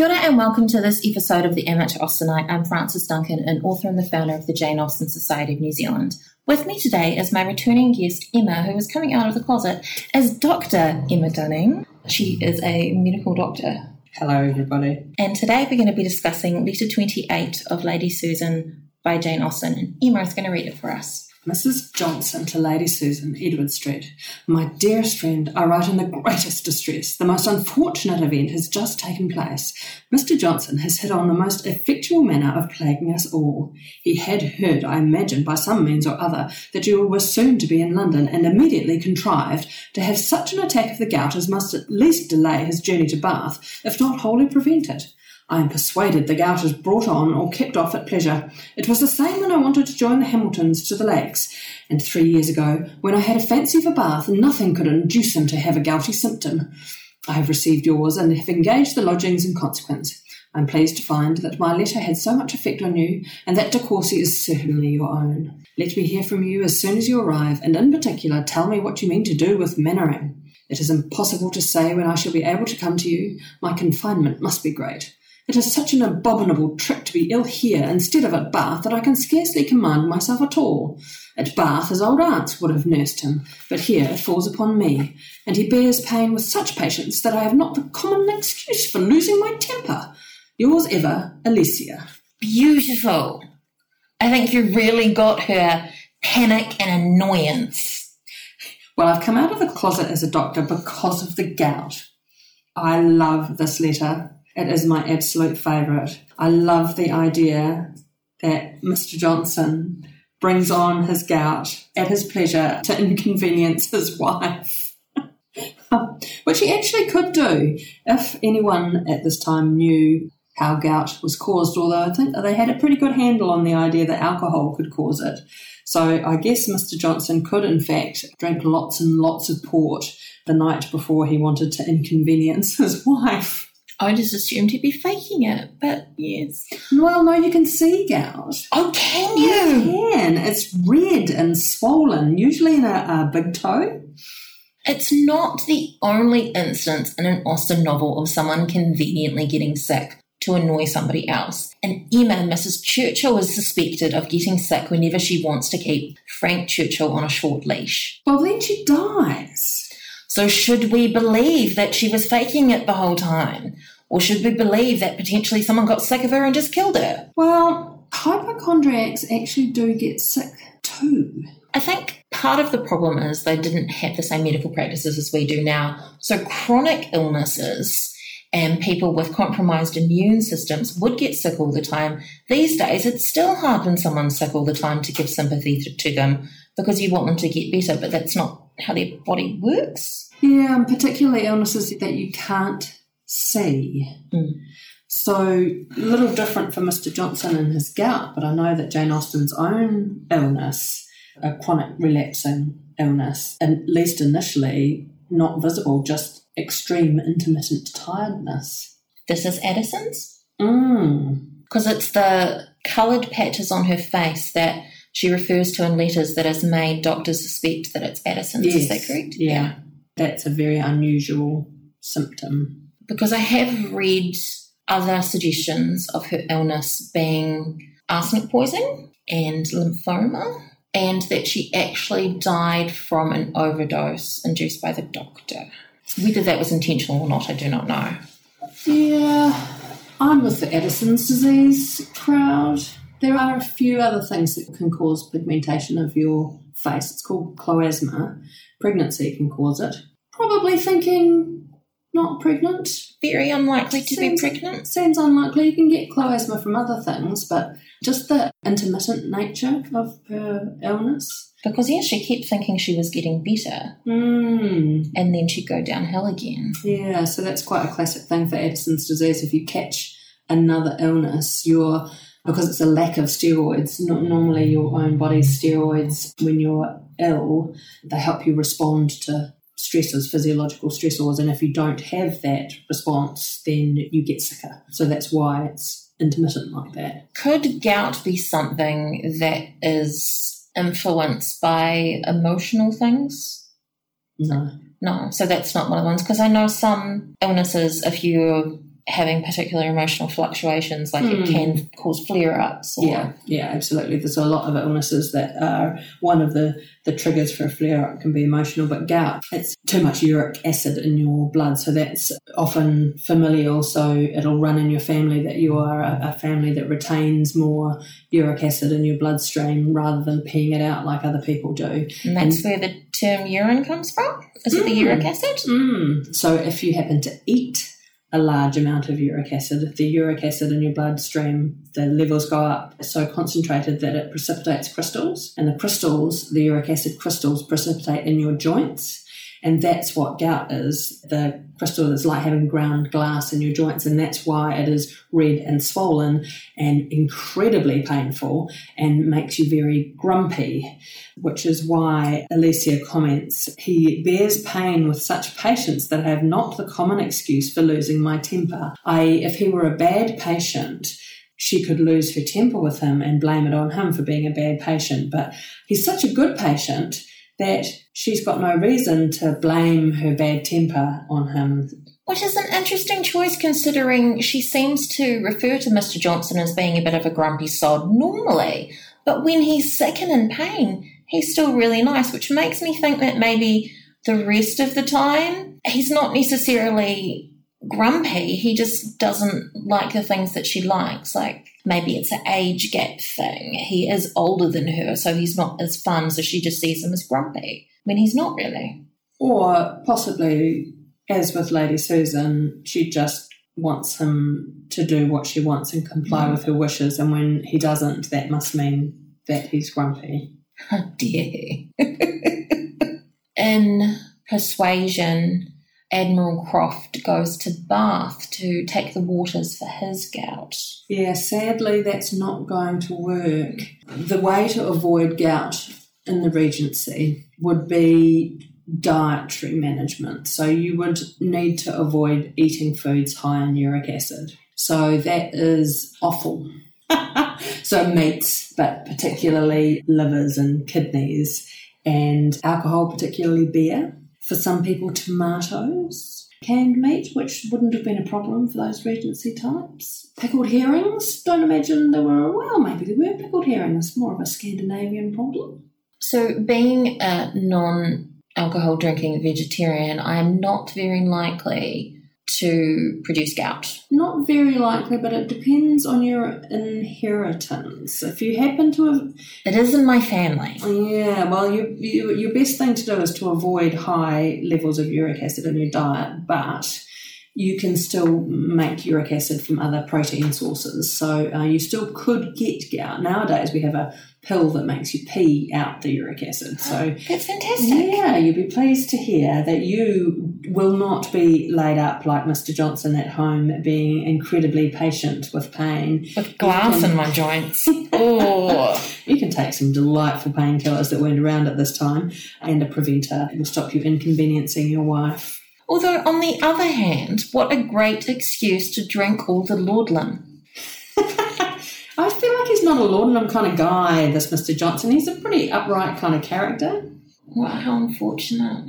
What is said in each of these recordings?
Kia ora and welcome to this episode of the Amateur Austenite. I'm Frances Duncan, an author and the founder of the Jane Austen Society of New Zealand. With me today is my returning guest, Emma, who is coming out of the closet as Dr. Emma Dunning. She is a medical doctor. Hello, everybody. And today we're going to be discussing Letter 28 of Lady Susan by Jane Austen, and Emma is going to read it for us. Mrs. Johnson to Lady Susan, Edward Street. My dearest friend, I write in the greatest distress. The most unfortunate event has just taken place. Mr. Johnson has hit on the most effectual manner of plaguing us all. He had heard, I imagine, by some means or other, that you were soon to be in London, and immediately contrived to have such an attack of the gout as must at least delay his journey to Bath, if not wholly prevent it. I am persuaded the gout is brought on or kept off at pleasure. It was the same when I wanted to join the Hamiltons to the lakes, and three years ago, when I had a fancy for Bath, nothing could induce him to have a gouty symptom. I have received yours and have engaged the lodgings in consequence. I am pleased to find that my letter had so much effect on you, and that De Courcy is certainly your own. Let me hear from you as soon as you arrive, and in particular tell me what you mean to do with Manwaring. It is impossible to say when I shall be able to come to you. My confinement must be great. It is such an abominable trick to be ill here instead of at Bath that I can scarcely command myself at all. At Bath his old aunts would have nursed him, but here it falls upon me, and he bears pain with such patience that I have not the common excuse for losing my temper. Yours ever, Alicia. Beautiful. I think you really got her panic and annoyance. Well, I've come out of the closet as a doctor because of the gout. I love this letter. It is my absolute favourite. I love the idea that Mr. Johnson brings on his gout at his pleasure to inconvenience his wife. Which he actually could do if anyone at this time knew how gout was caused, although I think they had a pretty good handle on the idea that alcohol could cause it. So I guess Mr. Johnson could, in fact, drink lots and lots of port the night before he wanted to inconvenience his wife. I just assumed he'd be faking it, but yes. Well, no, you can see gout. Oh, can you? You can. It's red and swollen, usually in a, a big toe. It's not the only instance in an Austen novel of someone conveniently getting sick to annoy somebody else. And Emma, Mrs. Churchill, is suspected of getting sick whenever she wants to keep Frank Churchill on a short leash. Well, then she dies. So, should we believe that she was faking it the whole time? Or should we believe that potentially someone got sick of her and just killed her? Well, hypochondriacs actually do get sick too. I think part of the problem is they didn't have the same medical practices as we do now. So, chronic illnesses and people with compromised immune systems would get sick all the time. These days, it's still hard when someone's sick all the time to give sympathy to them because you want them to get better, but that's not how their body works. Yeah, and particularly illnesses that you can't see. Mm. So, a little different for Mr. Johnson and his gout, but I know that Jane Austen's own illness, a chronic relapsing illness, at least initially, not visible, just extreme intermittent tiredness. This is Addison's? Mm. Because it's the coloured patches on her face that she refers to in letters that has made doctors suspect that it's Addison's. Yes. Is that correct? Yeah. That's a very unusual symptom. Because I have read other suggestions of her illness being arsenic poisoning and lymphoma, and that she actually died from an overdose induced by the doctor. Whether that was intentional or not, I do not know. Yeah, I'm with the Addison's disease crowd. There are a few other things that can cause pigmentation of your face. It's called chloasma. Pregnancy can cause it. Probably thinking not pregnant. Very unlikely to Seems- be pregnant. Seems unlikely. You can get chloasma from other things, but just the intermittent nature of her illness. Because, yeah, she kept thinking she was getting better, Hmm. and then she'd go downhill again. Yeah, so that's quite a classic thing for Addison's disease. If you catch another illness, you're because it's a lack of steroids. Not normally your own body's steroids when you're ill, they help you respond to stresses, physiological stressors, and if you don't have that response, then you get sicker. So that's why it's intermittent like that. Could gout be something that is influenced by emotional things? No. No, so that's not one of the ones. Because I know some illnesses, if you're having particular emotional fluctuations, like mm. it hmm. can cause flare ups. Yeah, yeah, absolutely. There's a lot of illnesses that are one of the, the triggers for a flare up can be emotional, but gout, it's too much uric acid in your blood. So that's often familial. So it'll run in your family that you are a, a family that retains more uric acid in your bloodstream rather than peeing it out like other people do. And that's and, where the term urine comes from? Is mm, it the hmm. uric acid? Mm. So if you happen to eat a large amount of uric acid. The uric acid in your bloodstream, the levels go up so concentrated that it precipitates crystals, and the crystals, the uric acid crystals, precipitate in your joints. And that's what gout is. The crystal is like having ground glass in your joints, and that's why it is red and swollen and incredibly painful and makes you very grumpy, which is why Alicia comments, he bears pain with such patience that I have not the common excuse for losing my temper. I.e., if he were a bad patient, she could lose her temper with him and blame it on him for being a bad patient. But he's such a good patient that she's got no reason to blame her bad temper on him. Which is an interesting choice considering she seems to refer to Mr. Johnson as being a bit of a grumpy sod normally. But when he's sick and in pain, he's still really nice, which makes me think that maybe the rest of the time he's not necessarily grumpy. He just doesn't like the things that she likes. Like maybe it's an age gap thing. He is older than her, so he's not as fun, so she just sees him as grumpy when he's not really. Or possibly, as with Lady Susan, she just wants him to do what she wants and comply mm. with her wishes, and when he doesn't, that must mean that he's grumpy. Oh dear. In persuasion, Admiral Croft goes to Bath to take the waters for his gout. Yeah, sadly, that's not going to work. The way to avoid gout in the Regency would be dietary management. So you would need to avoid eating foods high in uric acid. So that is awful. so meats, but particularly livers and kidneys, and alcohol, particularly beer for some people, tomatoes, canned meat, which wouldn't have been a problem for those Regency types. Pickled herrings, don't imagine there were, well, maybe there were pickled herrings, more of a Scandinavian problem. So, being a non alcohol drinking vegetarian, I am not very likely to produce gout? Not very likely, but it depends on your inheritance. If you happen to have. It is in my family. Yeah, well, you, you, your best thing to do is to avoid high levels of uric acid in your diet, but you can still make uric acid from other protein sources. So uh, you still could get gout. Nowadays, we have a pill that makes you pee out the uric acid. So that's fantastic. Yeah, you'd be pleased to hear that you will not be laid up like Mr. Johnson at home, being incredibly patient with pain. With glass can, in my joints. oh. You can take some delightful painkillers that weren't around at this time, and a preventer it will stop you inconveniencing your wife. Although, on the other hand, what a great excuse to drink all the laudanum. I feel like he's not a laudanum kind of guy, this Mr. Johnson. He's a pretty upright kind of character. Wow, how unfortunate.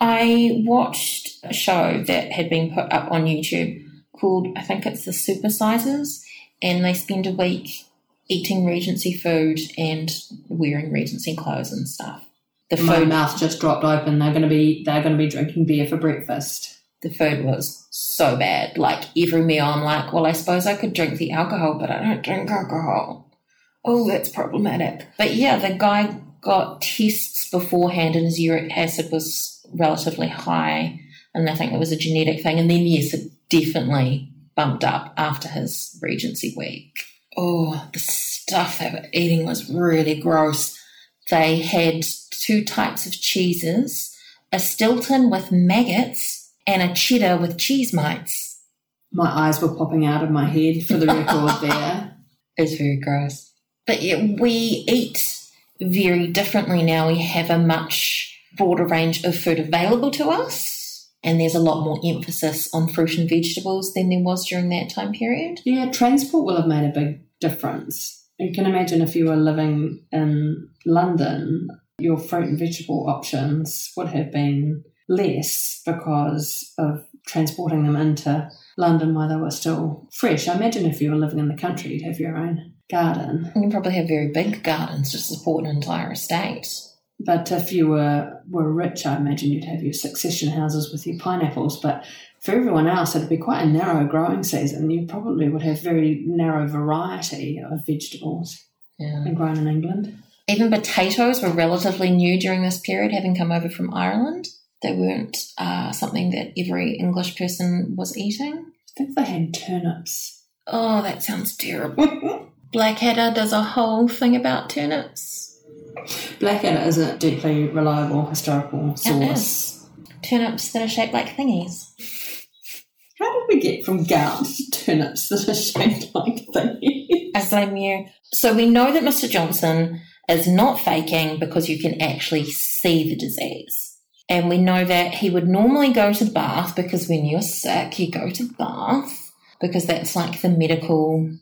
I watched a show that had been put up on YouTube called, I think it's The Supersizers, and they spend a week eating Regency food and wearing Regency clothes and stuff. The My food, mouth just dropped open. They're going to be they're going to be drinking beer for breakfast the food was so bad. Like every meal, I'm like, well, I suppose I could drink the alcohol, but I don't drink alcohol. Oh, that's problematic. But yeah, the guy got tests beforehand and his uric acid was relatively high. And I think it was a genetic thing. And then, yes, it definitely bumped up after his Regency week. Oh, the stuff they were eating was really gross. They had two types of cheeses a Stilton with maggots and a cheddar with cheese mites. My eyes were popping out of my head for the record there. It's very gross. But yeah, we eat very differently now. We have a much broader range of food available to us. And there's a lot more emphasis on fruit and vegetables than there was during that time period. Yeah, transport will have made a big difference. You can imagine if you were living in London, your fruit and vegetable options would have been less because of transporting them into London while they were still fresh. I imagine if you were living in the country, you'd have your own garden. You probably have very big gardens to support an entire estate. But if you were, were rich, I imagine you'd have your succession houses with your pineapples. But for everyone else, it'd be quite a narrow growing season. You probably would have very narrow variety of vegetables Yeah. grown in England. Even potatoes were relatively new during this period, having come over from Ireland. They weren't uh, something that every English person was eating. I think they had turnips. Oh, that sounds terrible. Blackadder does a whole thing about turnips. Blackadder is a deeply reliable historical source. Turnips that are shaped like thingies. How did we get from gout to turnips that are shaped like thingies? I blame you. So we know that Mr. Johnson is not faking because you can actually see the disease. And we know that he would normally go to Bath because when you're sick, you go to Bath because that's like the medical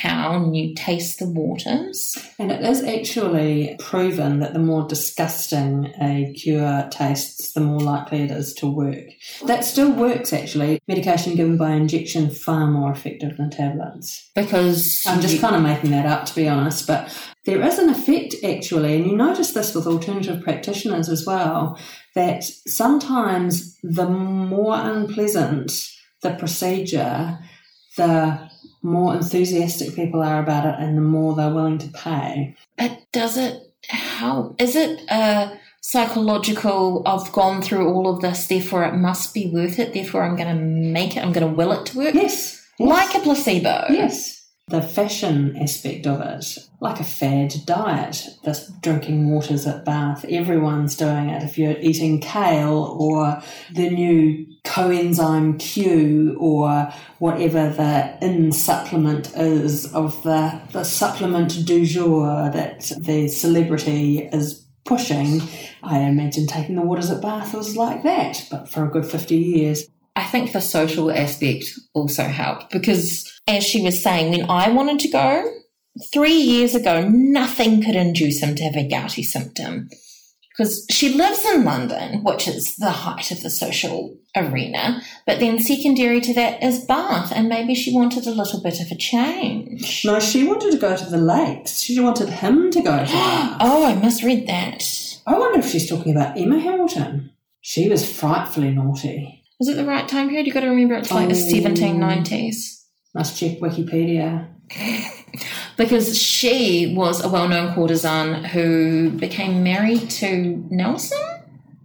town, you taste the waters. And it is actually proven that the more disgusting a cure tastes, the more likely it is to work. That still works actually. Medication given by injection far more effective than tablets. Because I'm just you- kind of making that up to be honest, but there is an effect actually, and you notice this with alternative practitioners as well, that sometimes the more unpleasant the procedure, the more enthusiastic people are about it and the more they're willing to pay. But does it help? Is it a psychological, I've gone through all of this, therefore it must be worth it, therefore I'm going to make it, I'm going to will it to work? Yes. Like a placebo. Yes. The fashion aspect of it, like a fad diet, the drinking waters at Bath, everyone's doing it. If you're eating kale or the new coenzyme Q or whatever the in supplement is of the, the supplement du jour that the celebrity is pushing, I imagine taking the waters at Bath was like that, but for a good 50 years. I think the social aspect also helped because, as she was saying, when I wanted to go three years ago, nothing could induce him to have a gouty symptom. Because she lives in London, which is the height of the social arena, but then secondary to that is Bath, and maybe she wanted a little bit of a change. No, she wanted to go to the lakes. She wanted him to go to Bath. Oh, I misread that. I wonder if she's talking about Emma Hamilton. She was frightfully naughty. Is it the right time period? You've got to remember it's like the um, Oh. 1790s. Must check Wikipedia. because she was a well-known courtesan who became married to Nelson.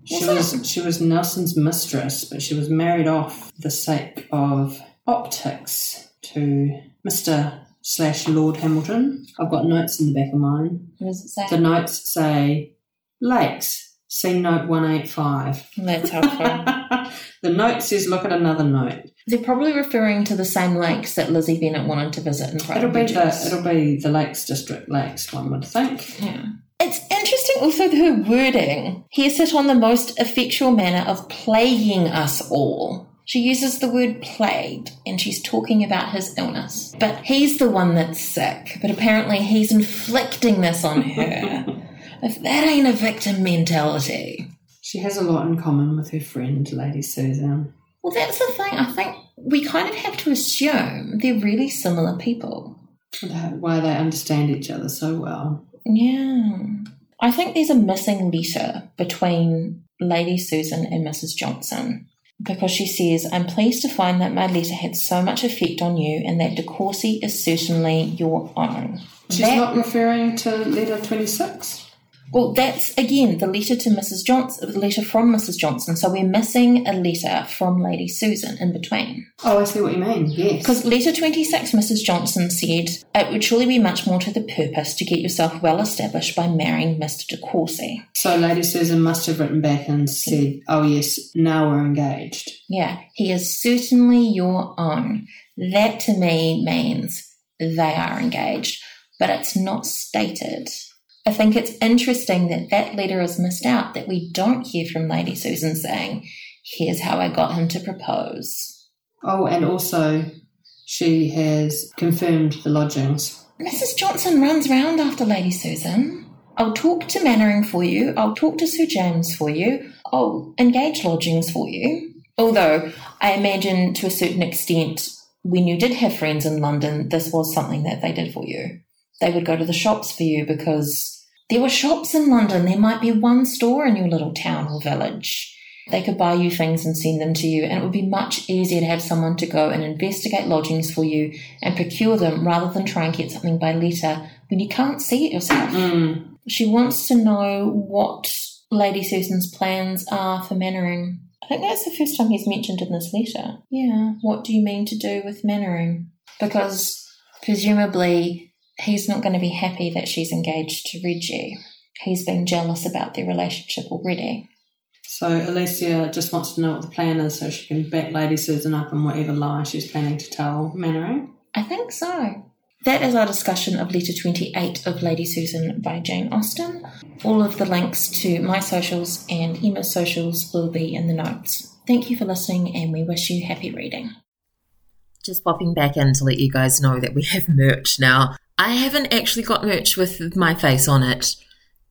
She Was was she was Nelson's mistress, but she was married off for the sake of optics to Mr. slash Lord Hamilton. I've got notes in the back of mine. What does it say? The notes say lakes. See note one eight five. That's helpful. the note says look at another note. They're probably referring to the same lakes that Lizzie Bennet wanted to visit in Pride It'll be the it'll be the Lakes District Lakes, one would think. Yeah. It's interesting also her wording. He is hit on the most effectual manner of plaguing us all. She uses the word plagued and she's talking about his illness. But he's the one that's sick. But apparently he's inflicting this on her. if that ain't a victim mentality. She has a lot in common with her friend, Lady Susan. Well, that's the thing. I think we kind of have to assume they're really similar people. That- Why they understand each other so well. Yeah. I think there's a missing letter between Lady Susan and Mrs. Johnson because she says, I'm pleased to find that my letter had so much effect on you and that De Courcy is certainly your own. She's That- not referring to letter 26. Well, that's again the letter to Mrs. Johnson, the letter from Mrs. Johnson. So we're missing a letter from Lady Susan in between. Oh, I see what you mean. Yes. Because letter 26, Mrs. Johnson said, it would surely be much more to the purpose to get yourself well established by marrying Mr. De Courcy. So Lady Susan must have written back and said, oh, yes, now we're engaged. Yeah, he is certainly your own. That to me means they are engaged, but it's not stated. I think it's interesting that that letter is missed out, that we don't hear from Lady Susan saying, Here's how I got him to propose. Oh, and also she has confirmed the lodgings. Mrs. Johnson runs round after Lady Susan. I'll talk to Manwaring for you. I'll talk to Sir James for you. I'll engage lodgings for you. Although I imagine to a certain extent, when you did have friends in London, this was something that they did for you. They would go to the shops for you because there were shops in London. There might be one store in your little town or village. They could buy you things and send them to you, and it would be much easier to have someone to go and investigate lodgings for you and procure them rather than try and get something by letter when you can't see it yourself. Mm. She wants to know what Lady Susan's plans are for Manwaring. I think that's the first time he's mentioned in this letter. Yeah, what do you mean to do with Manwaring? Because presumably he's not going to be happy that she's engaged to Reggie. He's been jealous about their relationship already. So Alicia just wants to know what the plan is so she can back Lady Susan up in whatever lie she's planning to tell Manwaring. I think so. That is our discussion of letter 28 of Lady Susan by Jane Austen. All of the links to my socials and Emma's socials will be in the notes. Thank you for listening and we wish you happy reading. Just popping back in to let you guys know that we have merch now. I haven't actually got merch with my face on it.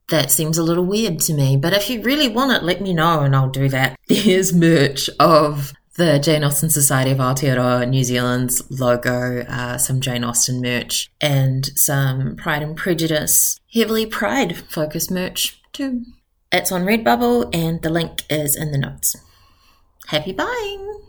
That seems a little weird to me, but if you really want it, let me know and I'll do that. There's merch of the Jane Austen Society of Aotearoa New Zealand's logo, uh, some Jane Austen merch, and some Pride and Prejudice, heavily Pride focused merch too. It's on Redbubble and the link is in the notes. Happy buying!